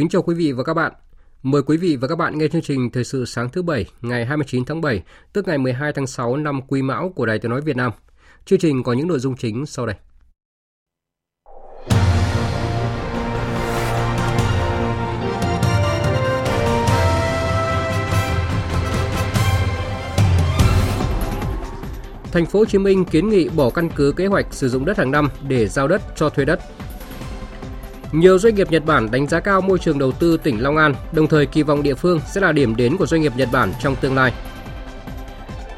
Kính chào quý vị và các bạn. Mời quý vị và các bạn nghe chương trình Thời sự sáng thứ Bảy, ngày 29 tháng 7, tức ngày 12 tháng 6 năm Quý Mão của Đài Tiếng Nói Việt Nam. Chương trình có những nội dung chính sau đây. Thành phố Hồ Chí Minh kiến nghị bỏ căn cứ kế hoạch sử dụng đất hàng năm để giao đất cho thuê đất nhiều doanh nghiệp Nhật Bản đánh giá cao môi trường đầu tư tỉnh Long An, đồng thời kỳ vọng địa phương sẽ là điểm đến của doanh nghiệp Nhật Bản trong tương lai.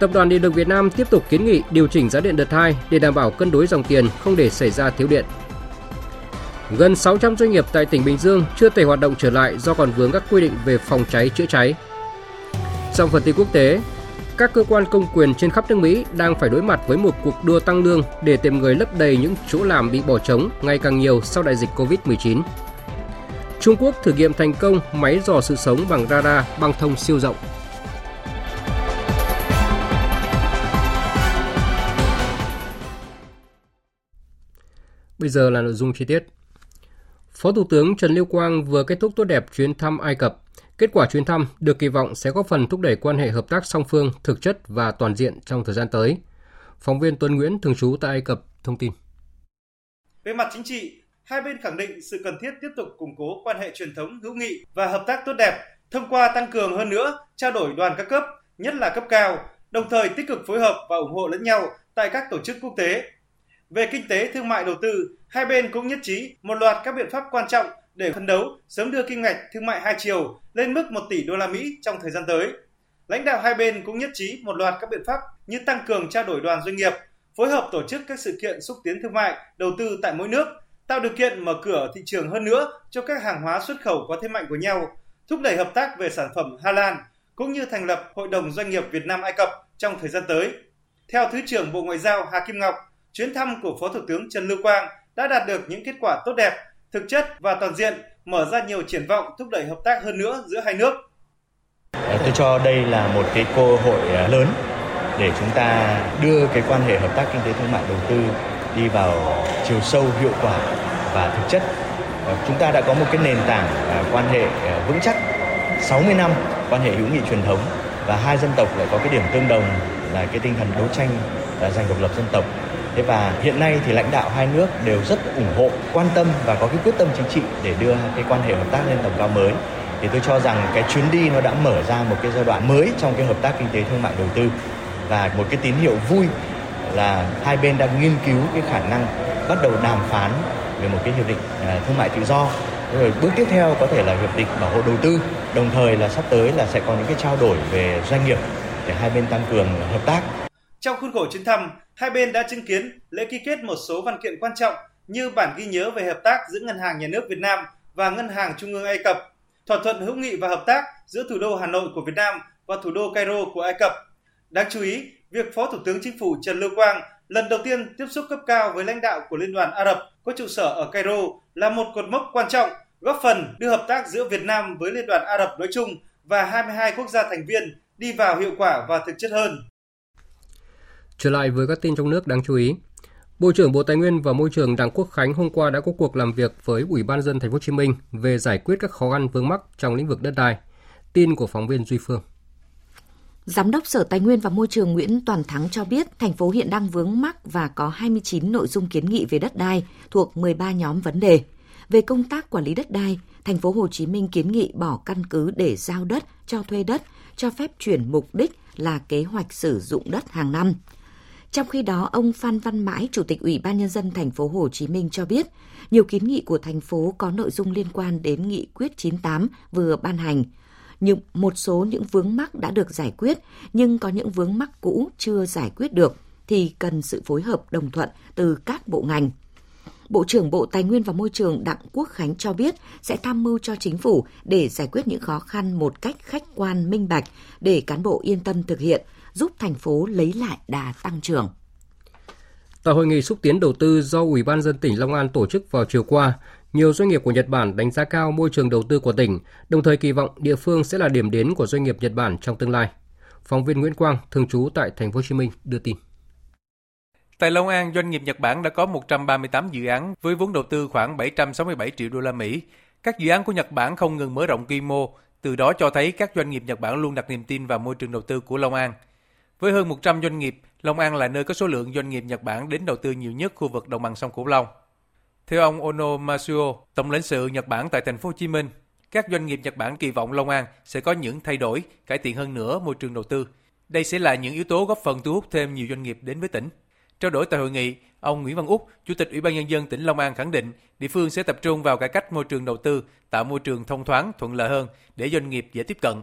Tập đoàn Điện lực Việt Nam tiếp tục kiến nghị điều chỉnh giá điện đợt 2 để đảm bảo cân đối dòng tiền, không để xảy ra thiếu điện. Gần 600 doanh nghiệp tại tỉnh Bình Dương chưa thể hoạt động trở lại do còn vướng các quy định về phòng cháy chữa cháy. Trong phần tin quốc tế, các cơ quan công quyền trên khắp nước Mỹ đang phải đối mặt với một cuộc đua tăng lương để tìm người lấp đầy những chỗ làm bị bỏ trống ngày càng nhiều sau đại dịch Covid-19. Trung Quốc thử nghiệm thành công máy dò sự sống bằng radar băng thông siêu rộng. Bây giờ là nội dung chi tiết. Phó Thủ tướng Trần Lưu Quang vừa kết thúc tốt đẹp chuyến thăm Ai Cập. Kết quả chuyến thăm được kỳ vọng sẽ góp phần thúc đẩy quan hệ hợp tác song phương thực chất và toàn diện trong thời gian tới. Phóng viên Tuấn Nguyễn thường trú tại Ai Cập thông tin. Về mặt chính trị, hai bên khẳng định sự cần thiết tiếp tục củng cố quan hệ truyền thống hữu nghị và hợp tác tốt đẹp thông qua tăng cường hơn nữa trao đổi đoàn các cấp, nhất là cấp cao, đồng thời tích cực phối hợp và ủng hộ lẫn nhau tại các tổ chức quốc tế. Về kinh tế thương mại đầu tư, hai bên cũng nhất trí một loạt các biện pháp quan trọng để phấn đấu sớm đưa kim ngạch thương mại hai chiều lên mức 1 tỷ đô la Mỹ trong thời gian tới. Lãnh đạo hai bên cũng nhất trí một loạt các biện pháp như tăng cường trao đổi đoàn doanh nghiệp, phối hợp tổ chức các sự kiện xúc tiến thương mại, đầu tư tại mỗi nước, tạo điều kiện mở cửa thị trường hơn nữa cho các hàng hóa xuất khẩu có thế mạnh của nhau, thúc đẩy hợp tác về sản phẩm Hà Lan, cũng như thành lập Hội đồng Doanh nghiệp Việt Nam Ai Cập trong thời gian tới. Theo Thứ trưởng Bộ Ngoại giao Hà Kim Ngọc, chuyến thăm của Phó Thủ tướng Trần Lưu Quang đã đạt được những kết quả tốt đẹp, thực chất và toàn diện, mở ra nhiều triển vọng thúc đẩy hợp tác hơn nữa giữa hai nước. Ờ, tôi cho đây là một cái cơ hội ờ, lớn để chúng ta đưa cái quan hệ hợp tác kinh tế thương mại đầu tư đi vào chiều sâu hiệu quả và thực chất. Ờ, chúng ta đã có một cái nền tảng quan hệ vững chắc 60 năm quan hệ hữu nghị truyền thống và hai dân tộc lại có cái điểm tương đồng là cái tinh thần đấu tranh giành độc lập dân tộc Thế và hiện nay thì lãnh đạo hai nước đều rất ủng hộ, quan tâm và có cái quyết tâm chính trị để đưa cái quan hệ hợp tác lên tầm cao mới. Thì tôi cho rằng cái chuyến đi nó đã mở ra một cái giai đoạn mới trong cái hợp tác kinh tế thương mại đầu tư. Và một cái tín hiệu vui là hai bên đang nghiên cứu cái khả năng bắt đầu đàm phán về một cái hiệp định à, thương mại tự do. Rồi bước tiếp theo có thể là hiệp định bảo hộ đầu tư. Đồng thời là sắp tới là sẽ có những cái trao đổi về doanh nghiệp để hai bên tăng cường hợp tác. Trong khuôn khổ chuyến thăm, hai bên đã chứng kiến lễ ký kết một số văn kiện quan trọng như bản ghi nhớ về hợp tác giữa Ngân hàng Nhà nước Việt Nam và Ngân hàng Trung ương Ai Cập, thỏa thuận hữu nghị và hợp tác giữa thủ đô Hà Nội của Việt Nam và thủ đô Cairo của Ai Cập. Đáng chú ý, việc Phó Thủ tướng Chính phủ Trần Lưu Quang lần đầu tiên tiếp xúc cấp cao với lãnh đạo của Liên đoàn Ả Rập có trụ sở ở Cairo là một cột mốc quan trọng góp phần đưa hợp tác giữa Việt Nam với Liên đoàn Ả Rập nói chung và 22 quốc gia thành viên đi vào hiệu quả và thực chất hơn. Trở lại với các tin trong nước đáng chú ý. Bộ trưởng Bộ Tài nguyên và Môi trường Đảng Quốc Khánh hôm qua đã có cuộc làm việc với Ủy ban dân thành phố Hồ Chí Minh về giải quyết các khó khăn vướng mắc trong lĩnh vực đất đai. Tin của phóng viên Duy Phương. Giám đốc Sở Tài nguyên và Môi trường Nguyễn Toàn Thắng cho biết thành phố hiện đang vướng mắc và có 29 nội dung kiến nghị về đất đai thuộc 13 nhóm vấn đề. Về công tác quản lý đất đai, thành phố Hồ Chí Minh kiến nghị bỏ căn cứ để giao đất, cho thuê đất, cho phép chuyển mục đích là kế hoạch sử dụng đất hàng năm. Trong khi đó, ông Phan Văn Mãi, Chủ tịch Ủy ban nhân dân thành phố Hồ Chí Minh cho biết, nhiều kiến nghị của thành phố có nội dung liên quan đến nghị quyết 98 vừa ban hành. Nhưng một số những vướng mắc đã được giải quyết, nhưng có những vướng mắc cũ chưa giải quyết được thì cần sự phối hợp đồng thuận từ các bộ ngành. Bộ trưởng Bộ Tài nguyên và Môi trường Đặng Quốc Khánh cho biết sẽ tham mưu cho chính phủ để giải quyết những khó khăn một cách khách quan minh bạch để cán bộ yên tâm thực hiện, giúp thành phố lấy lại đà tăng trưởng. Tại hội nghị xúc tiến đầu tư do Ủy ban dân tỉnh Long An tổ chức vào chiều qua, nhiều doanh nghiệp của Nhật Bản đánh giá cao môi trường đầu tư của tỉnh, đồng thời kỳ vọng địa phương sẽ là điểm đến của doanh nghiệp Nhật Bản trong tương lai. Phóng viên Nguyễn Quang, thường trú tại thành phố Hồ Chí Minh đưa tin. Tại Long An, doanh nghiệp Nhật Bản đã có 138 dự án với vốn đầu tư khoảng 767 triệu đô la Mỹ. Các dự án của Nhật Bản không ngừng mở rộng quy mô, từ đó cho thấy các doanh nghiệp Nhật Bản luôn đặt niềm tin vào môi trường đầu tư của Long An. Với hơn 100 doanh nghiệp, Long An là nơi có số lượng doanh nghiệp Nhật Bản đến đầu tư nhiều nhất khu vực đồng bằng sông Cửu Long. Theo ông Ono Masuo, tổng lãnh sự Nhật Bản tại thành phố Hồ Chí Minh, các doanh nghiệp Nhật Bản kỳ vọng Long An sẽ có những thay đổi, cải thiện hơn nữa môi trường đầu tư. Đây sẽ là những yếu tố góp phần thu hút thêm nhiều doanh nghiệp đến với tỉnh. Trao đổi tại hội nghị, ông Nguyễn Văn Úc, Chủ tịch Ủy ban Nhân dân tỉnh Long An khẳng định địa phương sẽ tập trung vào cải cách môi trường đầu tư, tạo môi trường thông thoáng, thuận lợi hơn để doanh nghiệp dễ tiếp cận.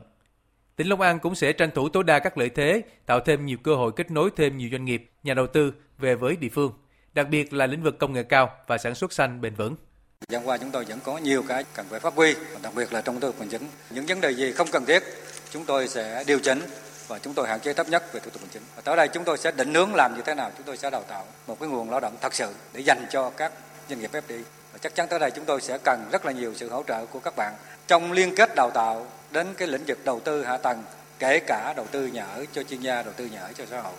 Tỉnh Long An cũng sẽ tranh thủ tối đa các lợi thế, tạo thêm nhiều cơ hội kết nối thêm nhiều doanh nghiệp, nhà đầu tư về với địa phương, đặc biệt là lĩnh vực công nghệ cao và sản xuất xanh bền vững. Thời gian qua chúng tôi vẫn có nhiều cái cần phải phát huy, đặc biệt là trong thủ tục hành chính. Những vấn đề gì không cần thiết, chúng tôi sẽ điều chỉnh và chúng tôi hạn chế thấp nhất về thủ tục hành chính. Và tới đây chúng tôi sẽ định hướng làm như thế nào, chúng tôi sẽ đào tạo một cái nguồn lao động thật sự để dành cho các doanh nghiệp FDI. Và chắc chắn tới đây chúng tôi sẽ cần rất là nhiều sự hỗ trợ của các bạn trong liên kết đào tạo đến cái lĩnh vực đầu tư hạ tầng, kể cả đầu tư nhà ở cho chuyên gia, đầu tư nhà ở cho xã hội.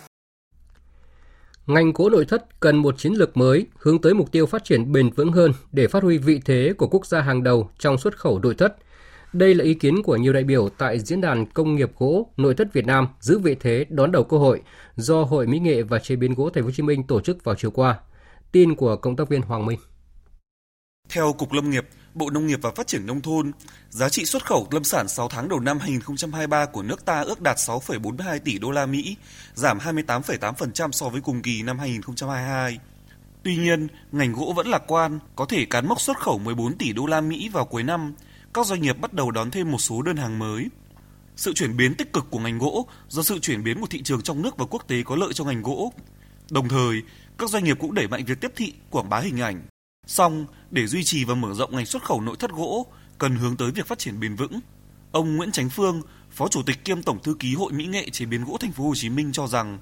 Ngành gỗ nội thất cần một chiến lược mới hướng tới mục tiêu phát triển bền vững hơn để phát huy vị thế của quốc gia hàng đầu trong xuất khẩu nội thất. Đây là ý kiến của nhiều đại biểu tại Diễn đàn Công nghiệp gỗ nội thất Việt Nam giữ vị thế đón đầu cơ hội do Hội Mỹ nghệ và chế biến gỗ Thành phố Hồ Chí Minh tổ chức vào chiều qua. Tin của công tác viên Hoàng Minh. Theo Cục Lâm nghiệp, Bộ Nông nghiệp và Phát triển Nông thôn, giá trị xuất khẩu lâm sản 6 tháng đầu năm 2023 của nước ta ước đạt 6,42 tỷ đô la Mỹ, giảm 28,8% so với cùng kỳ năm 2022. Tuy nhiên, ngành gỗ vẫn lạc quan, có thể cán mốc xuất khẩu 14 tỷ đô la Mỹ vào cuối năm. Các doanh nghiệp bắt đầu đón thêm một số đơn hàng mới. Sự chuyển biến tích cực của ngành gỗ do sự chuyển biến của thị trường trong nước và quốc tế có lợi cho ngành gỗ. Đồng thời, các doanh nghiệp cũng đẩy mạnh việc tiếp thị, quảng bá hình ảnh, Song, để duy trì và mở rộng ngành xuất khẩu nội thất gỗ, cần hướng tới việc phát triển bền vững. Ông Nguyễn Chánh Phương, Phó Chủ tịch kiêm Tổng thư ký Hội Mỹ nghệ chế biến gỗ Thành phố Hồ Chí Minh cho rằng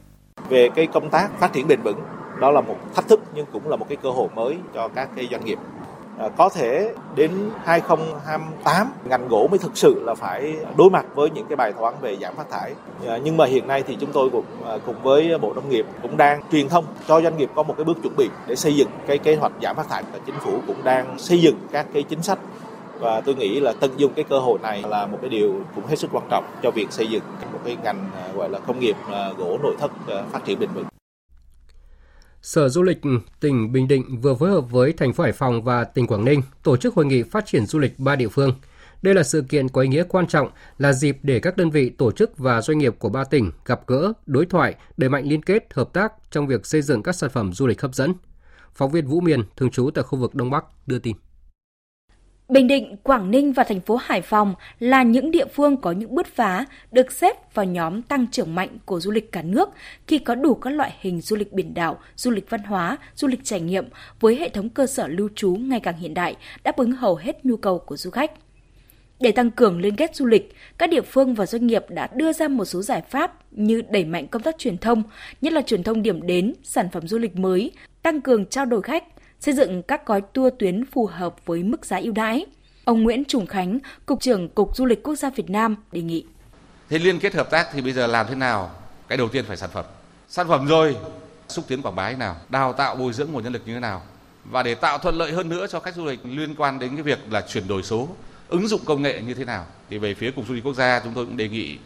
về cái công tác phát triển bền vững đó là một thách thức nhưng cũng là một cái cơ hội mới cho các cái doanh nghiệp À, có thể đến 2028 ngành gỗ mới thực sự là phải đối mặt với những cái bài toán về giảm phát thải à, nhưng mà hiện nay thì chúng tôi cũng à, cùng với bộ nông nghiệp cũng đang truyền thông cho doanh nghiệp có một cái bước chuẩn bị để xây dựng cái kế hoạch giảm phát thải, và chính phủ cũng đang xây dựng các cái chính sách và tôi nghĩ là tận dụng cái cơ hội này là một cái điều cũng hết sức quan trọng cho việc xây dựng một cái ngành gọi là công nghiệp gỗ nội thất phát triển bền vững. Sở Du lịch tỉnh Bình Định vừa phối hợp với thành phố Hải Phòng và tỉnh Quảng Ninh tổ chức hội nghị phát triển du lịch ba địa phương. Đây là sự kiện có ý nghĩa quan trọng, là dịp để các đơn vị tổ chức và doanh nghiệp của ba tỉnh gặp gỡ, đối thoại, đẩy mạnh liên kết, hợp tác trong việc xây dựng các sản phẩm du lịch hấp dẫn. Phóng viên Vũ Miền, thường trú tại khu vực Đông Bắc, đưa tin. Bình Định, Quảng Ninh và thành phố Hải Phòng là những địa phương có những bứt phá được xếp vào nhóm tăng trưởng mạnh của du lịch cả nước khi có đủ các loại hình du lịch biển đảo, du lịch văn hóa, du lịch trải nghiệm với hệ thống cơ sở lưu trú ngày càng hiện đại, đáp ứng hầu hết nhu cầu của du khách. Để tăng cường liên kết du lịch, các địa phương và doanh nghiệp đã đưa ra một số giải pháp như đẩy mạnh công tác truyền thông, nhất là truyền thông điểm đến, sản phẩm du lịch mới, tăng cường trao đổi khách, xây dựng các gói tour tuyến phù hợp với mức giá ưu đãi. Ông Nguyễn Trùng Khánh, Cục trưởng Cục Du lịch Quốc gia Việt Nam đề nghị. Thế liên kết hợp tác thì bây giờ làm thế nào? Cái đầu tiên phải sản phẩm. Sản phẩm rồi, xúc tiến quảng bá thế nào? Đào tạo bồi dưỡng nguồn nhân lực như thế nào? Và để tạo thuận lợi hơn nữa cho khách du lịch liên quan đến cái việc là chuyển đổi số, ứng dụng công nghệ như thế nào? Thì về phía Cục Du lịch Quốc gia chúng tôi cũng đề nghị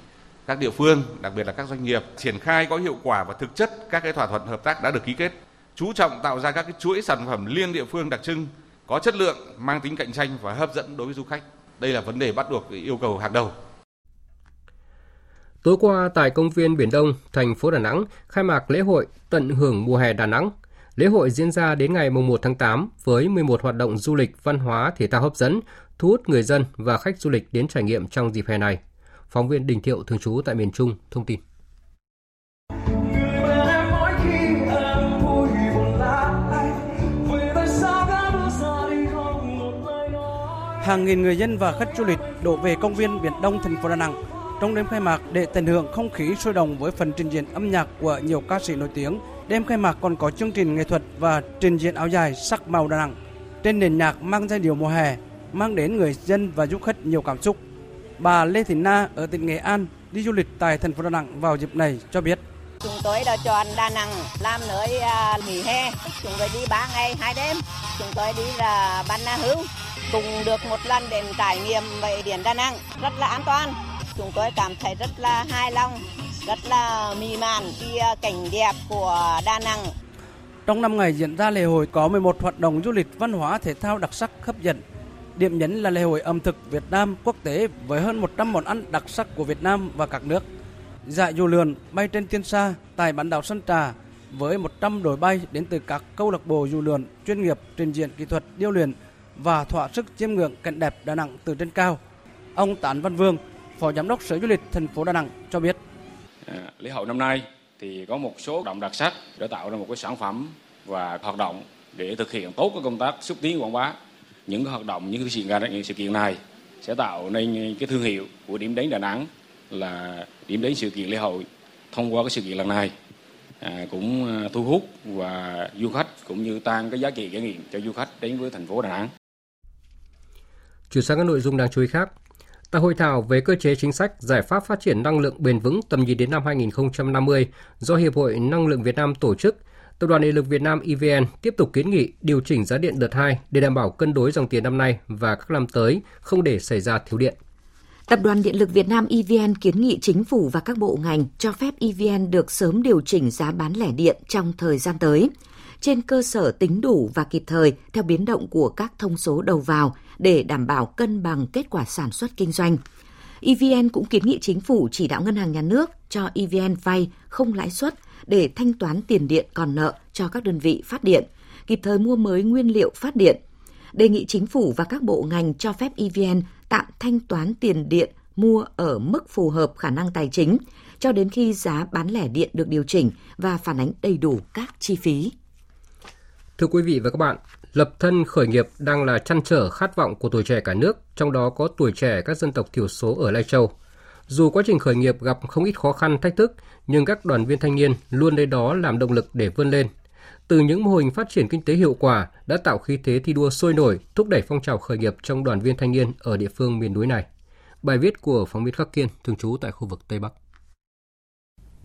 các địa phương, đặc biệt là các doanh nghiệp triển khai có hiệu quả và thực chất các cái thỏa thuận hợp tác đã được ký kết chú trọng tạo ra các cái chuỗi sản phẩm liên địa phương đặc trưng có chất lượng, mang tính cạnh tranh và hấp dẫn đối với du khách. Đây là vấn đề bắt buộc yêu cầu hàng đầu. Tối qua tại công viên Biển Đông, thành phố Đà Nẵng khai mạc lễ hội Tận hưởng mùa hè Đà Nẵng. Lễ hội diễn ra đến ngày 1 tháng 8 với 11 hoạt động du lịch, văn hóa, thể thao hấp dẫn, thu hút người dân và khách du lịch đến trải nghiệm trong dịp hè này. Phóng viên Đình Thiệu thường trú tại miền Trung thông tin. Hàng nghìn người dân và khách du lịch đổ về công viên Biển Đông thành phố Đà Nẵng trong đêm khai mạc để tận hưởng không khí sôi động với phần trình diễn âm nhạc của nhiều ca sĩ nổi tiếng. Đêm khai mạc còn có chương trình nghệ thuật và trình diễn áo dài sắc màu Đà Nẵng. Trên nền nhạc mang giai điệu mùa hè, mang đến người dân và du khách nhiều cảm xúc. Bà Lê Thị Na ở tỉnh Nghệ An đi du lịch tại thành phố Đà Nẵng vào dịp này cho biết. Chúng tôi đã chọn Đà Nẵng làm nơi à, nghỉ hè. Chúng tôi đi 3 ngày 2 đêm. Chúng tôi đi là Ban Na Hưu. Cùng được một lần đến trải nghiệm về biển Đà Nẵng rất là an toàn. Chúng tôi cảm thấy rất là hài lòng, rất là mì màn khi à, cảnh đẹp của Đà Nẵng. Trong năm ngày diễn ra lễ hội có 11 hoạt động du lịch văn hóa thể thao đặc sắc hấp dẫn. Điểm nhấn là lễ hội ẩm thực Việt Nam quốc tế với hơn 100 món ăn đặc sắc của Việt Nam và các nước. Giải dù lượn bay trên tiên sa tại bán đảo Sơn Trà với 100 đội bay đến từ các câu lạc bộ dù lượn chuyên nghiệp trình diễn kỹ thuật điêu luyện và thỏa sức chiêm ngưỡng cảnh đẹp Đà Nẵng từ trên cao. Ông Tán Văn Vương, Phó Giám đốc Sở Du lịch thành phố Đà Nẵng cho biết. À, lễ hội năm nay thì có một số động đặc sắc để tạo ra một cái sản phẩm và hoạt động để thực hiện tốt cái công tác xúc tiến quảng bá. Những cái hoạt động, những cái sự kiện, những sự kiện này sẽ tạo nên cái thương hiệu của điểm đến Đà Nẵng là điểm đến sự kiện lễ hội thông qua cái sự kiện lần này à, cũng à, thu hút và du khách cũng như tăng cái giá trị trải nghiệm cho du khách đến với thành phố Đà Nẵng. Chuyển sang các nội dung đáng chú ý khác. Tại hội thảo về cơ chế chính sách giải pháp phát triển năng lượng bền vững tầm nhìn đến năm 2050 do Hiệp hội Năng lượng Việt Nam tổ chức, Tập đoàn Điện lực Việt Nam EVN tiếp tục kiến nghị điều chỉnh giá điện đợt 2 để đảm bảo cân đối dòng tiền năm nay và các năm tới không để xảy ra thiếu điện. Tập đoàn Điện lực Việt Nam EVN kiến nghị chính phủ và các bộ ngành cho phép EVN được sớm điều chỉnh giá bán lẻ điện trong thời gian tới, trên cơ sở tính đủ và kịp thời theo biến động của các thông số đầu vào để đảm bảo cân bằng kết quả sản xuất kinh doanh. EVN cũng kiến nghị chính phủ chỉ đạo ngân hàng nhà nước cho EVN vay không lãi suất để thanh toán tiền điện còn nợ cho các đơn vị phát điện, kịp thời mua mới nguyên liệu phát điện. Đề nghị chính phủ và các bộ ngành cho phép EVN tạm thanh toán tiền điện mua ở mức phù hợp khả năng tài chính cho đến khi giá bán lẻ điện được điều chỉnh và phản ánh đầy đủ các chi phí. Thưa quý vị và các bạn, lập thân khởi nghiệp đang là chăn trở khát vọng của tuổi trẻ cả nước, trong đó có tuổi trẻ các dân tộc thiểu số ở Lai Châu. Dù quá trình khởi nghiệp gặp không ít khó khăn, thách thức, nhưng các đoàn viên thanh niên luôn lấy đó làm động lực để vươn lên. Từ những mô hình phát triển kinh tế hiệu quả đã tạo khí thế thi đua sôi nổi, thúc đẩy phong trào khởi nghiệp trong đoàn viên thanh niên ở địa phương miền núi này. Bài viết của phóng viên Khắc Kiên, thường trú tại khu vực Tây Bắc.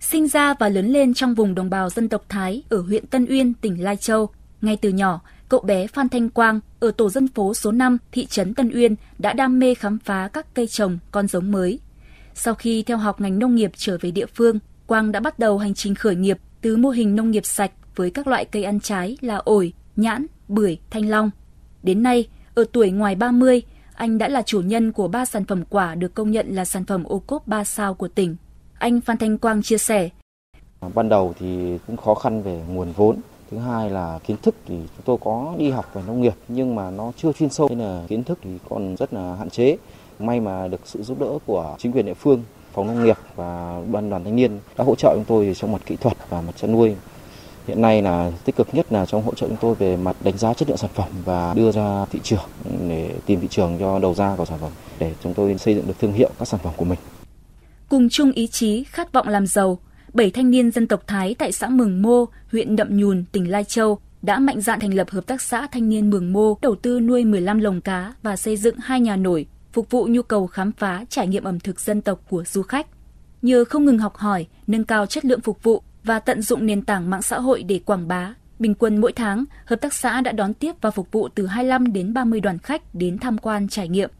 Sinh ra và lớn lên trong vùng đồng bào dân tộc Thái ở huyện Tân Uyên, tỉnh Lai Châu, ngay từ nhỏ, cậu bé Phan Thanh Quang ở tổ dân phố số 5, thị trấn Tân Uyên đã đam mê khám phá các cây trồng, con giống mới. Sau khi theo học ngành nông nghiệp trở về địa phương, Quang đã bắt đầu hành trình khởi nghiệp từ mô hình nông nghiệp sạch với các loại cây ăn trái là ổi, nhãn, bưởi, thanh long. Đến nay, ở tuổi ngoài 30, anh đã là chủ nhân của ba sản phẩm quả được công nhận là sản phẩm ô cốp 3 sao của tỉnh. Anh Phan Thanh Quang chia sẻ. Ban đầu thì cũng khó khăn về nguồn vốn. Thứ hai là kiến thức thì chúng tôi có đi học về nông nghiệp nhưng mà nó chưa chuyên sâu nên là kiến thức thì còn rất là hạn chế. May mà được sự giúp đỡ của chính quyền địa phương, phòng nông nghiệp và ban đoàn thanh niên đã hỗ trợ chúng tôi trong mặt kỹ thuật và mặt chăn nuôi hiện nay là tích cực nhất là trong hỗ trợ chúng tôi về mặt đánh giá chất lượng sản phẩm và đưa ra thị trường để tìm thị trường cho đầu ra của sản phẩm để chúng tôi xây dựng được thương hiệu các sản phẩm của mình. Cùng chung ý chí khát vọng làm giàu, bảy thanh niên dân tộc Thái tại xã Mường Mô, huyện Đậm Nhùn, tỉnh Lai Châu đã mạnh dạn thành lập hợp tác xã thanh niên Mường Mô, đầu tư nuôi 15 lồng cá và xây dựng hai nhà nổi, phục vụ nhu cầu khám phá trải nghiệm ẩm thực dân tộc của du khách. Nhờ không ngừng học hỏi, nâng cao chất lượng phục vụ và tận dụng nền tảng mạng xã hội để quảng bá, bình quân mỗi tháng, hợp tác xã đã đón tiếp và phục vụ từ 25 đến 30 đoàn khách đến tham quan trải nghiệm.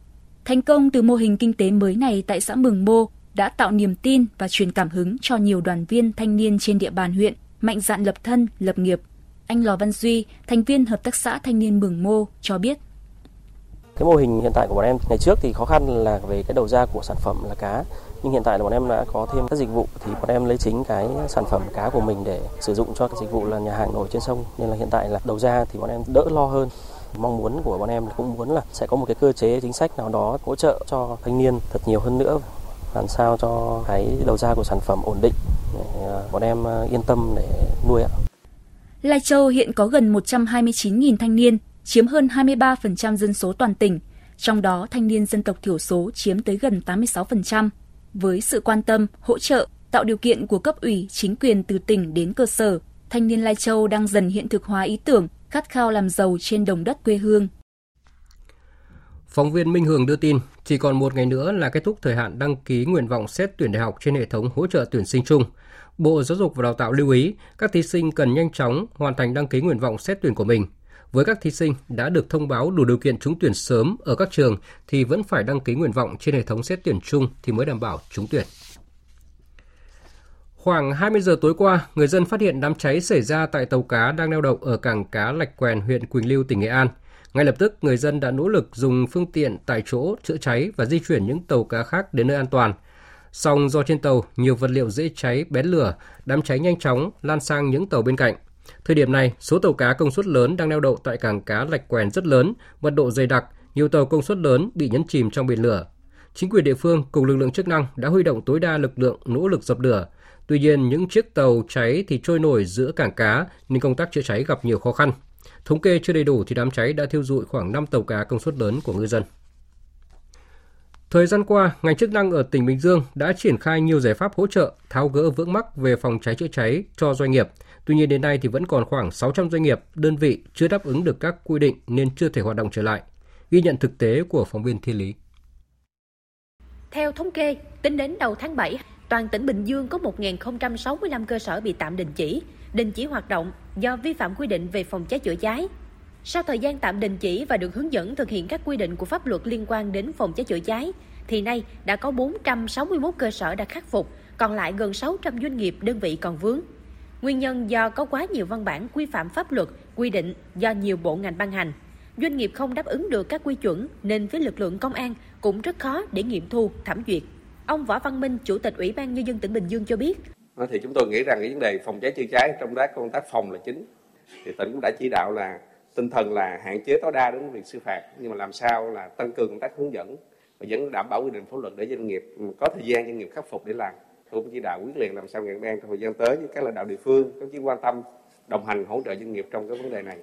Thành công từ mô hình kinh tế mới này tại xã Mường Mô đã tạo niềm tin và truyền cảm hứng cho nhiều đoàn viên thanh niên trên địa bàn huyện mạnh dạn lập thân, lập nghiệp. Anh Lò Văn Duy, thành viên hợp tác xã thanh niên Mường Mô cho biết. Cái mô hình hiện tại của bọn em ngày trước thì khó khăn là về cái đầu ra của sản phẩm là cá nhưng hiện tại là bọn em đã có thêm các dịch vụ thì bọn em lấy chính cái sản phẩm cá của mình để sử dụng cho cái dịch vụ là nhà hàng nổi trên sông nên là hiện tại là đầu ra thì bọn em đỡ lo hơn mong muốn của bọn em là cũng muốn là sẽ có một cái cơ chế chính sách nào đó hỗ trợ cho thanh niên thật nhiều hơn nữa làm sao cho cái đầu ra của sản phẩm ổn định để à, bọn em à, yên tâm để nuôi ạ. Lai Châu hiện có gần 129.000 thanh niên, chiếm hơn 23% dân số toàn tỉnh, trong đó thanh niên dân tộc thiểu số chiếm tới gần 86%. Với sự quan tâm, hỗ trợ, tạo điều kiện của cấp ủy, chính quyền từ tỉnh đến cơ sở, thanh niên Lai Châu đang dần hiện thực hóa ý tưởng khát khao làm giàu trên đồng đất quê hương. Phóng viên Minh Hường đưa tin, chỉ còn một ngày nữa là kết thúc thời hạn đăng ký nguyện vọng xét tuyển đại học trên hệ thống hỗ trợ tuyển sinh chung. Bộ Giáo dục và Đào tạo lưu ý, các thí sinh cần nhanh chóng hoàn thành đăng ký nguyện vọng xét tuyển của mình. Với các thí sinh đã được thông báo đủ điều kiện trúng tuyển sớm ở các trường thì vẫn phải đăng ký nguyện vọng trên hệ thống xét tuyển chung thì mới đảm bảo trúng tuyển. Khoảng 20 giờ tối qua, người dân phát hiện đám cháy xảy ra tại tàu cá đang neo đậu ở cảng cá Lạch Quèn, huyện Quỳnh Lưu, tỉnh Nghệ An. Ngay lập tức, người dân đã nỗ lực dùng phương tiện tại chỗ chữa cháy và di chuyển những tàu cá khác đến nơi an toàn. Song do trên tàu nhiều vật liệu dễ cháy bén lửa, đám cháy nhanh chóng lan sang những tàu bên cạnh. Thời điểm này, số tàu cá công suất lớn đang neo đậu tại cảng cá Lạch Quèn rất lớn, mật độ dày đặc, nhiều tàu công suất lớn bị nhấn chìm trong biển lửa. Chính quyền địa phương cùng lực lượng chức năng đã huy động tối đa lực lượng nỗ lực dập lửa. Tuy nhiên, những chiếc tàu cháy thì trôi nổi giữa cảng cá nên công tác chữa cháy gặp nhiều khó khăn. Thống kê chưa đầy đủ thì đám cháy đã thiêu dụi khoảng 5 tàu cá công suất lớn của ngư dân. Thời gian qua, ngành chức năng ở tỉnh Bình Dương đã triển khai nhiều giải pháp hỗ trợ tháo gỡ vướng mắc về phòng cháy chữa cháy cho doanh nghiệp. Tuy nhiên đến nay thì vẫn còn khoảng 600 doanh nghiệp, đơn vị chưa đáp ứng được các quy định nên chưa thể hoạt động trở lại. Ghi nhận thực tế của phóng viên Thiên Lý. Theo thống kê, tính đến đầu tháng 7, toàn tỉnh Bình Dương có 1.065 cơ sở bị tạm đình chỉ, đình chỉ hoạt động do vi phạm quy định về phòng cháy chữa cháy. Sau thời gian tạm đình chỉ và được hướng dẫn thực hiện các quy định của pháp luật liên quan đến phòng cháy chữa cháy, thì nay đã có 461 cơ sở đã khắc phục, còn lại gần 600 doanh nghiệp đơn vị còn vướng. Nguyên nhân do có quá nhiều văn bản quy phạm pháp luật, quy định do nhiều bộ ngành ban hành. Doanh nghiệp không đáp ứng được các quy chuẩn nên với lực lượng công an cũng rất khó để nghiệm thu, thẩm duyệt. Ông Võ Văn Minh, Chủ tịch Ủy ban Nhân dân tỉnh Bình Dương cho biết. Thì chúng tôi nghĩ rằng cái vấn đề phòng cháy chữa cháy trong đó công tác phòng là chính. Thì tỉnh cũng đã chỉ đạo là tinh thần là hạn chế tối đa đến việc xử phạt nhưng mà làm sao là tăng cường công tác hướng dẫn và vẫn đảm bảo quy định pháp luật để doanh nghiệp ừ, có thời gian doanh nghiệp khắc phục để làm tôi cũng chỉ đạo quyết liệt làm sao ngành đang trong thời gian tới với các lãnh đạo địa phương có chí quan tâm đồng hành hỗ trợ doanh nghiệp trong cái vấn đề này.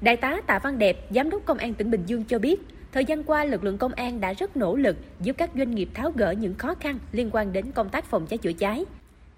Đại tá Tạ Văn Đẹp, Giám đốc Công an tỉnh Bình Dương cho biết, thời gian qua lực lượng công an đã rất nỗ lực giúp các doanh nghiệp tháo gỡ những khó khăn liên quan đến công tác phòng cháy chữa cháy.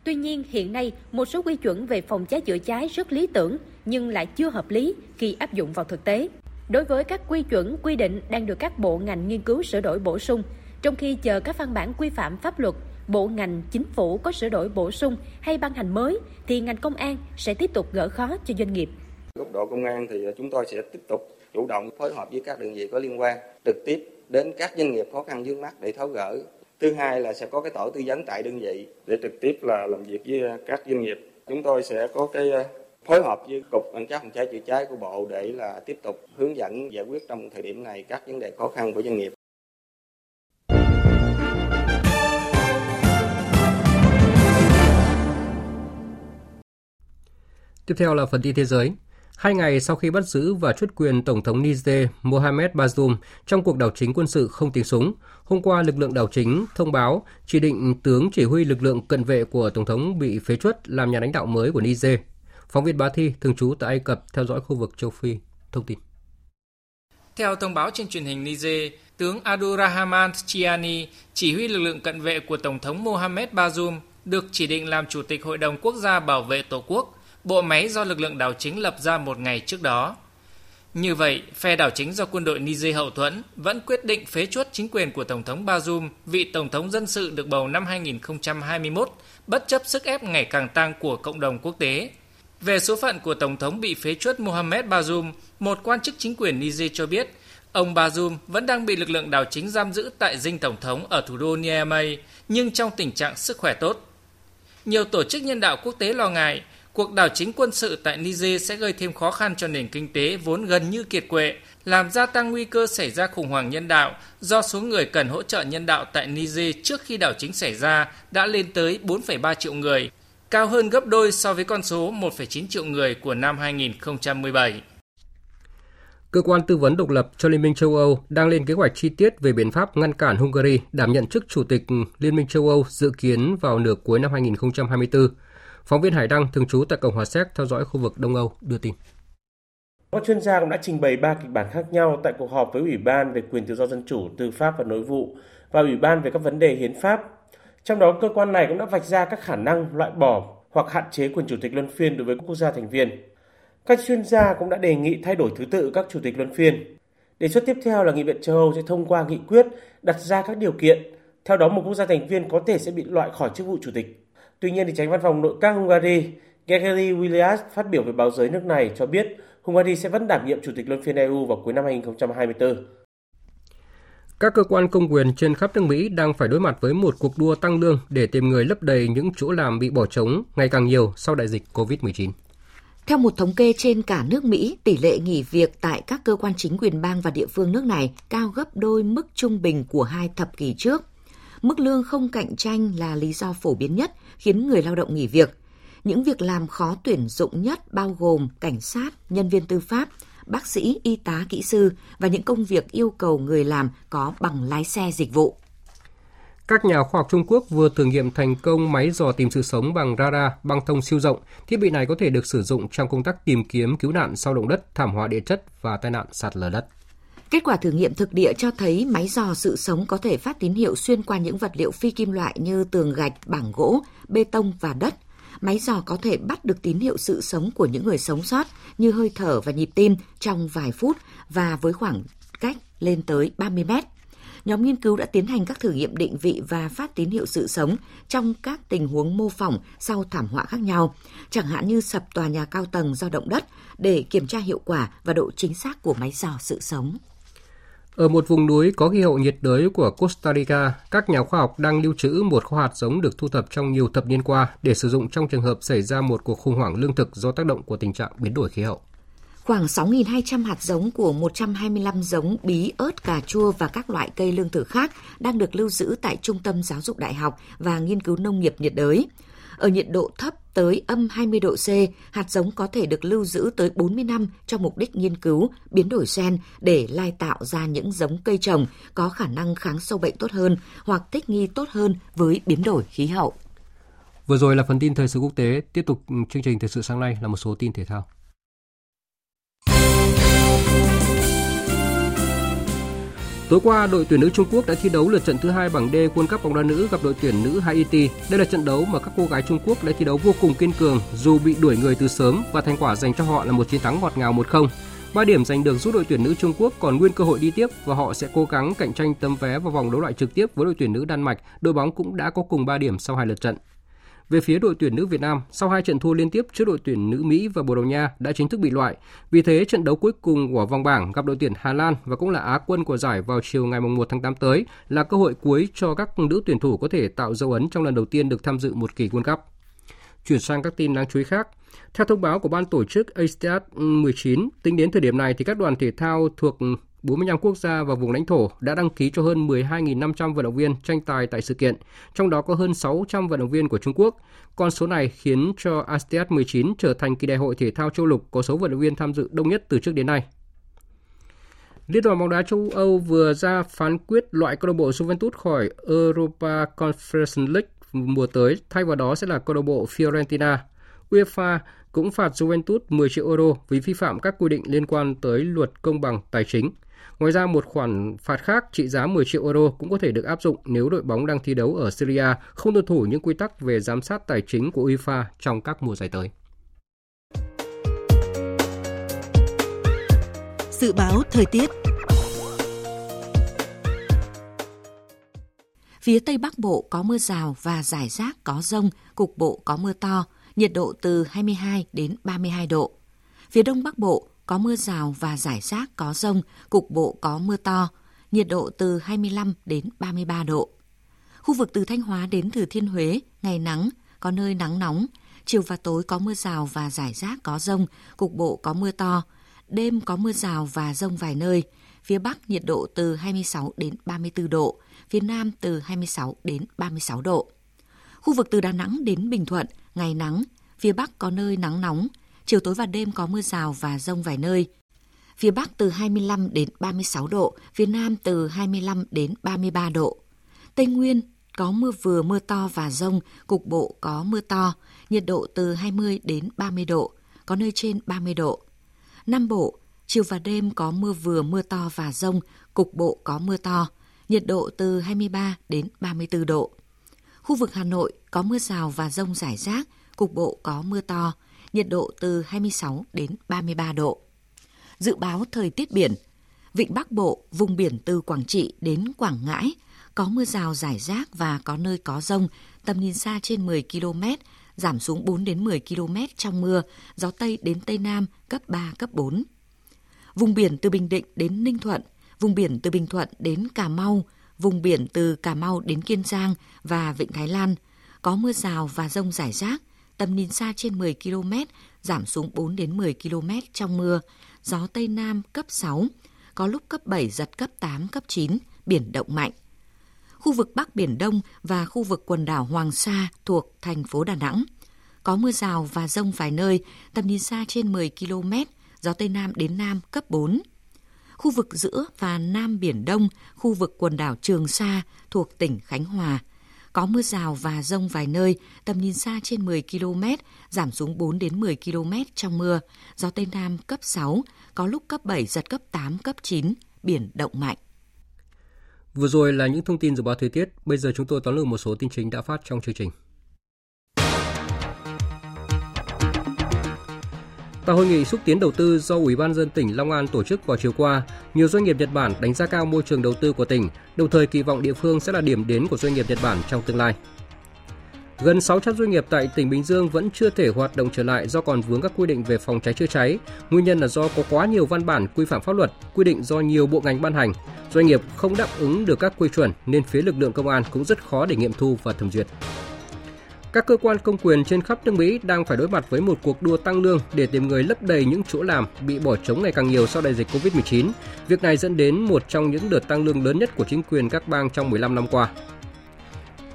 Tuy nhiên, hiện nay một số quy chuẩn về phòng cháy chữa cháy rất lý tưởng nhưng lại chưa hợp lý khi áp dụng vào thực tế. Đối với các quy chuẩn, quy định đang được các bộ ngành nghiên cứu sửa đổi bổ sung, trong khi chờ các văn bản quy phạm pháp luật, bộ ngành, chính phủ có sửa đổi bổ sung hay ban hành mới thì ngành công an sẽ tiếp tục gỡ khó cho doanh nghiệp. Góc độ công an thì chúng tôi sẽ tiếp tục chủ động phối hợp với các đơn vị có liên quan, trực tiếp đến các doanh nghiệp khó khăn vướng mắt để tháo gỡ. Thứ hai là sẽ có cái tổ tư vấn tại đơn vị để trực tiếp là làm việc với các doanh nghiệp. Chúng tôi sẽ có cái phối hợp với cục cảnh sát phòng cháy chữa cháy của bộ để là tiếp tục hướng dẫn giải quyết trong thời điểm này các vấn đề khó khăn của doanh nghiệp. Tiếp theo là phần tin thế giới. Hai ngày sau khi bắt giữ và truất quyền Tổng thống Niger Mohamed Bazoum trong cuộc đảo chính quân sự không tiếng súng, hôm qua lực lượng đảo chính thông báo chỉ định tướng chỉ huy lực lượng cận vệ của Tổng thống bị phế truất làm nhà lãnh đạo mới của Niger. Phóng viên Bá Thi, thường trú tại Ai Cập, theo dõi khu vực châu Phi, thông tin. Theo thông báo trên truyền hình Niger, tướng Abdurrahman Chiani, chỉ huy lực lượng cận vệ của Tổng thống Mohamed Bazoum, được chỉ định làm Chủ tịch Hội đồng Quốc gia Bảo vệ Tổ quốc, bộ máy do lực lượng đảo chính lập ra một ngày trước đó. Như vậy, phe đảo chính do quân đội Niger hậu thuẫn vẫn quyết định phế chuất chính quyền của Tổng thống Bazoum, vị Tổng thống dân sự được bầu năm 2021, bất chấp sức ép ngày càng tăng của cộng đồng quốc tế. Về số phận của Tổng thống bị phế chuất Mohamed Bazoum, một quan chức chính quyền Niger cho biết, ông Bazoum vẫn đang bị lực lượng đảo chính giam giữ tại dinh Tổng thống ở thủ đô Niamey, nhưng trong tình trạng sức khỏe tốt. Nhiều tổ chức nhân đạo quốc tế lo ngại cuộc đảo chính quân sự tại Niger sẽ gây thêm khó khăn cho nền kinh tế vốn gần như kiệt quệ, làm gia tăng nguy cơ xảy ra khủng hoảng nhân đạo do số người cần hỗ trợ nhân đạo tại Niger trước khi đảo chính xảy ra đã lên tới 4,3 triệu người, cao hơn gấp đôi so với con số 1,9 triệu người của năm 2017. Cơ quan tư vấn độc lập cho Liên minh châu Âu đang lên kế hoạch chi tiết về biện pháp ngăn cản Hungary đảm nhận chức Chủ tịch Liên minh châu Âu dự kiến vào nửa cuối năm 2024. Phóng viên Hải Đăng, thường trú tại Cộng hòa Séc theo dõi khu vực Đông Âu, đưa tin. Các chuyên gia cũng đã trình bày ba kịch bản khác nhau tại cuộc họp với Ủy ban về quyền tự do dân chủ, tư pháp và nội vụ và Ủy ban về các vấn đề hiến pháp. Trong đó, cơ quan này cũng đã vạch ra các khả năng loại bỏ hoặc hạn chế quyền chủ tịch luân phiên đối với quốc gia thành viên. Các chuyên gia cũng đã đề nghị thay đổi thứ tự các chủ tịch luân phiên. Đề xuất tiếp theo là Nghị viện châu Âu sẽ thông qua nghị quyết đặt ra các điều kiện. Theo đó, một quốc gia thành viên có thể sẽ bị loại khỏi chức vụ chủ tịch. Tuy nhiên, thì tránh văn phòng nội các Hungary Gregory Williams phát biểu với báo giới nước này cho biết Hungary sẽ vẫn đảm nhiệm chủ tịch luân phiên EU vào cuối năm 2024. Các cơ quan công quyền trên khắp nước Mỹ đang phải đối mặt với một cuộc đua tăng lương để tìm người lấp đầy những chỗ làm bị bỏ trống ngày càng nhiều sau đại dịch COVID-19. Theo một thống kê trên cả nước Mỹ, tỷ lệ nghỉ việc tại các cơ quan chính quyền bang và địa phương nước này cao gấp đôi mức trung bình của hai thập kỷ trước. Mức lương không cạnh tranh là lý do phổ biến nhất khiến người lao động nghỉ việc. Những việc làm khó tuyển dụng nhất bao gồm cảnh sát, nhân viên tư pháp, bác sĩ, y tá, kỹ sư và những công việc yêu cầu người làm có bằng lái xe dịch vụ. Các nhà khoa học Trung Quốc vừa thử nghiệm thành công máy dò tìm sự sống bằng radar băng thông siêu rộng. Thiết bị này có thể được sử dụng trong công tác tìm kiếm cứu nạn sau động đất, thảm họa địa chất và tai nạn sạt lở đất. Kết quả thử nghiệm thực địa cho thấy máy dò sự sống có thể phát tín hiệu xuyên qua những vật liệu phi kim loại như tường gạch, bảng gỗ, bê tông và đất. Máy dò có thể bắt được tín hiệu sự sống của những người sống sót như hơi thở và nhịp tim trong vài phút và với khoảng cách lên tới 30 mét nhóm nghiên cứu đã tiến hành các thử nghiệm định vị và phát tín hiệu sự sống trong các tình huống mô phỏng sau thảm họa khác nhau, chẳng hạn như sập tòa nhà cao tầng do động đất để kiểm tra hiệu quả và độ chính xác của máy dò sự sống. Ở một vùng núi có khí hậu nhiệt đới của Costa Rica, các nhà khoa học đang lưu trữ một kho hạt giống được thu thập trong nhiều thập niên qua để sử dụng trong trường hợp xảy ra một cuộc khủng hoảng lương thực do tác động của tình trạng biến đổi khí hậu. Khoảng 6.200 hạt giống của 125 giống bí, ớt, cà chua và các loại cây lương thực khác đang được lưu giữ tại Trung tâm Giáo dục Đại học và Nghiên cứu Nông nghiệp nhiệt đới. Ở nhiệt độ thấp tới âm 20 độ C, hạt giống có thể được lưu giữ tới 40 năm cho mục đích nghiên cứu, biến đổi gen để lai tạo ra những giống cây trồng có khả năng kháng sâu bệnh tốt hơn hoặc thích nghi tốt hơn với biến đổi khí hậu. Vừa rồi là phần tin thời sự quốc tế, tiếp tục chương trình thời sự sáng nay là một số tin thể thao. Tối qua, đội tuyển nữ Trung Quốc đã thi đấu lượt trận thứ hai bảng D World Cup bóng đá nữ gặp đội tuyển nữ Haiti. Đây là trận đấu mà các cô gái Trung Quốc đã thi đấu vô cùng kiên cường dù bị đuổi người từ sớm và thành quả dành cho họ là một chiến thắng ngọt ngào 1-0. 3 điểm giành được giúp đội tuyển nữ Trung Quốc còn nguyên cơ hội đi tiếp và họ sẽ cố gắng cạnh tranh tấm vé vào vòng đấu loại trực tiếp với đội tuyển nữ Đan Mạch. Đội bóng cũng đã có cùng 3 điểm sau hai lượt trận. Về phía đội tuyển nữ Việt Nam, sau hai trận thua liên tiếp trước đội tuyển nữ Mỹ và Bồ Đào Nha đã chính thức bị loại. Vì thế, trận đấu cuối cùng của vòng bảng gặp đội tuyển Hà Lan và cũng là Á quân của giải vào chiều ngày 1 tháng 8 tới là cơ hội cuối cho các nữ tuyển thủ có thể tạo dấu ấn trong lần đầu tiên được tham dự một kỳ World Cup. Chuyển sang các tin đáng chú ý khác. Theo thông báo của ban tổ chức ASEAN 19, tính đến thời điểm này thì các đoàn thể thao thuộc 45 quốc gia và vùng lãnh thổ đã đăng ký cho hơn 12.500 vận động viên tranh tài tại sự kiện, trong đó có hơn 600 vận động viên của Trung Quốc. Con số này khiến cho ASEAN 19 trở thành kỳ đại hội thể thao châu lục có số vận động viên tham dự đông nhất từ trước đến nay. Liên đoàn bóng đá châu Âu vừa ra phán quyết loại câu lạc bộ Juventus khỏi Europa Conference League mùa tới, thay vào đó sẽ là câu lạc bộ Fiorentina. UEFA cũng phạt Juventus 10 triệu euro vì vi phạm các quy định liên quan tới luật công bằng tài chính. Ngoài ra, một khoản phạt khác trị giá 10 triệu euro cũng có thể được áp dụng nếu đội bóng đang thi đấu ở Syria không tuân thủ những quy tắc về giám sát tài chính của UEFA trong các mùa giải tới. Dự báo thời tiết Phía Tây Bắc Bộ có mưa rào và rải rác có rông, cục bộ có mưa to, nhiệt độ từ 22 đến 32 độ. Phía Đông Bắc Bộ có mưa rào và rải rác có rông, cục bộ có mưa to, nhiệt độ từ 25 đến 33 độ. Khu vực từ Thanh Hóa đến Thừa Thiên Huế, ngày nắng, có nơi nắng nóng, chiều và tối có mưa rào và rải rác có rông, cục bộ có mưa to. Đêm có mưa rào và rông vài nơi. Phía Bắc nhiệt độ từ 26 đến 34 độ, phía Nam từ 26 đến 36 độ. Khu vực từ Đà Nẵng đến Bình Thuận, ngày nắng, phía Bắc có nơi nắng nóng, chiều tối và đêm có mưa rào và rông vài nơi. Phía Bắc từ 25 đến 36 độ, phía Nam từ 25 đến 33 độ. Tây Nguyên có mưa vừa mưa to và rông, cục bộ có mưa to, nhiệt độ từ 20 đến 30 độ, có nơi trên 30 độ. Nam Bộ, chiều và đêm có mưa vừa mưa to và rông, cục bộ có mưa to, nhiệt độ từ 23 đến 34 độ. Khu vực Hà Nội có mưa rào và rông rải rác, cục bộ có mưa to, nhiệt độ từ 26 đến 33 độ. Dự báo thời tiết biển, Vịnh Bắc Bộ, vùng biển từ Quảng Trị đến Quảng Ngãi, có mưa rào rải rác và có nơi có rông, tầm nhìn xa trên 10 km, giảm xuống 4 đến 10 km trong mưa, gió Tây đến Tây Nam cấp 3, cấp 4. Vùng biển từ Bình Định đến Ninh Thuận, vùng biển từ Bình Thuận đến Cà Mau, vùng biển từ Cà Mau đến Kiên Giang và Vịnh Thái Lan, có mưa rào và rông rải rác, tầm nhìn xa trên 10 km, giảm xuống 4 đến 10 km trong mưa, gió Tây Nam cấp 6, có lúc cấp 7 giật cấp 8, cấp 9, biển động mạnh. Khu vực Bắc Biển Đông và khu vực quần đảo Hoàng Sa thuộc thành phố Đà Nẵng. Có mưa rào và rông vài nơi, tầm nhìn xa trên 10 km, gió Tây Nam đến Nam cấp 4. Khu vực giữa và Nam Biển Đông, khu vực quần đảo Trường Sa thuộc tỉnh Khánh Hòa. Có mưa rào và rông vài nơi, tầm nhìn xa trên 10 km, giảm xuống 4 đến 10 km trong mưa. Gió Tây Nam cấp 6, có lúc cấp 7, giật cấp 8, cấp 9, biển động mạnh. Vừa rồi là những thông tin dự báo thời tiết, bây giờ chúng tôi tóm lược một số tin chính đã phát trong chương trình. Tại hội nghị xúc tiến đầu tư do Ủy ban dân tỉnh Long An tổ chức vào chiều qua, nhiều doanh nghiệp Nhật Bản đánh giá cao môi trường đầu tư của tỉnh, đồng thời kỳ vọng địa phương sẽ là điểm đến của doanh nghiệp Nhật Bản trong tương lai. Gần 600 doanh nghiệp tại tỉnh Bình Dương vẫn chưa thể hoạt động trở lại do còn vướng các quy định về phòng cháy chữa cháy. Nguyên nhân là do có quá nhiều văn bản quy phạm pháp luật, quy định do nhiều bộ ngành ban hành. Doanh nghiệp không đáp ứng được các quy chuẩn nên phía lực lượng công an cũng rất khó để nghiệm thu và thẩm duyệt. Các cơ quan công quyền trên khắp nước Mỹ đang phải đối mặt với một cuộc đua tăng lương để tìm người lấp đầy những chỗ làm bị bỏ trống ngày càng nhiều sau đại dịch Covid-19. Việc này dẫn đến một trong những đợt tăng lương lớn nhất của chính quyền các bang trong 15 năm qua.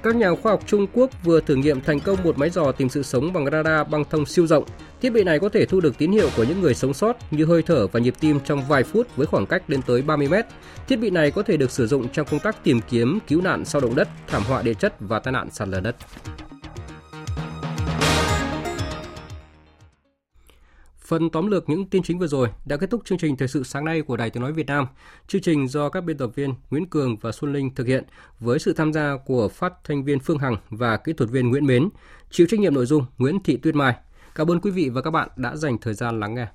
Các nhà khoa học Trung Quốc vừa thử nghiệm thành công một máy dò tìm sự sống bằng radar băng thông siêu rộng. Thiết bị này có thể thu được tín hiệu của những người sống sót như hơi thở và nhịp tim trong vài phút với khoảng cách lên tới 30 mét. Thiết bị này có thể được sử dụng trong công tác tìm kiếm, cứu nạn sau động đất, thảm họa địa chất và tai nạn sạt lở đất. Phần tóm lược những tin chính vừa rồi đã kết thúc chương trình thời sự sáng nay của Đài Tiếng nói Việt Nam. Chương trình do các biên tập viên Nguyễn Cường và Xuân Linh thực hiện với sự tham gia của phát thanh viên Phương Hằng và kỹ thuật viên Nguyễn Mến, chịu trách nhiệm nội dung Nguyễn Thị Tuyết Mai. Cảm ơn quý vị và các bạn đã dành thời gian lắng nghe.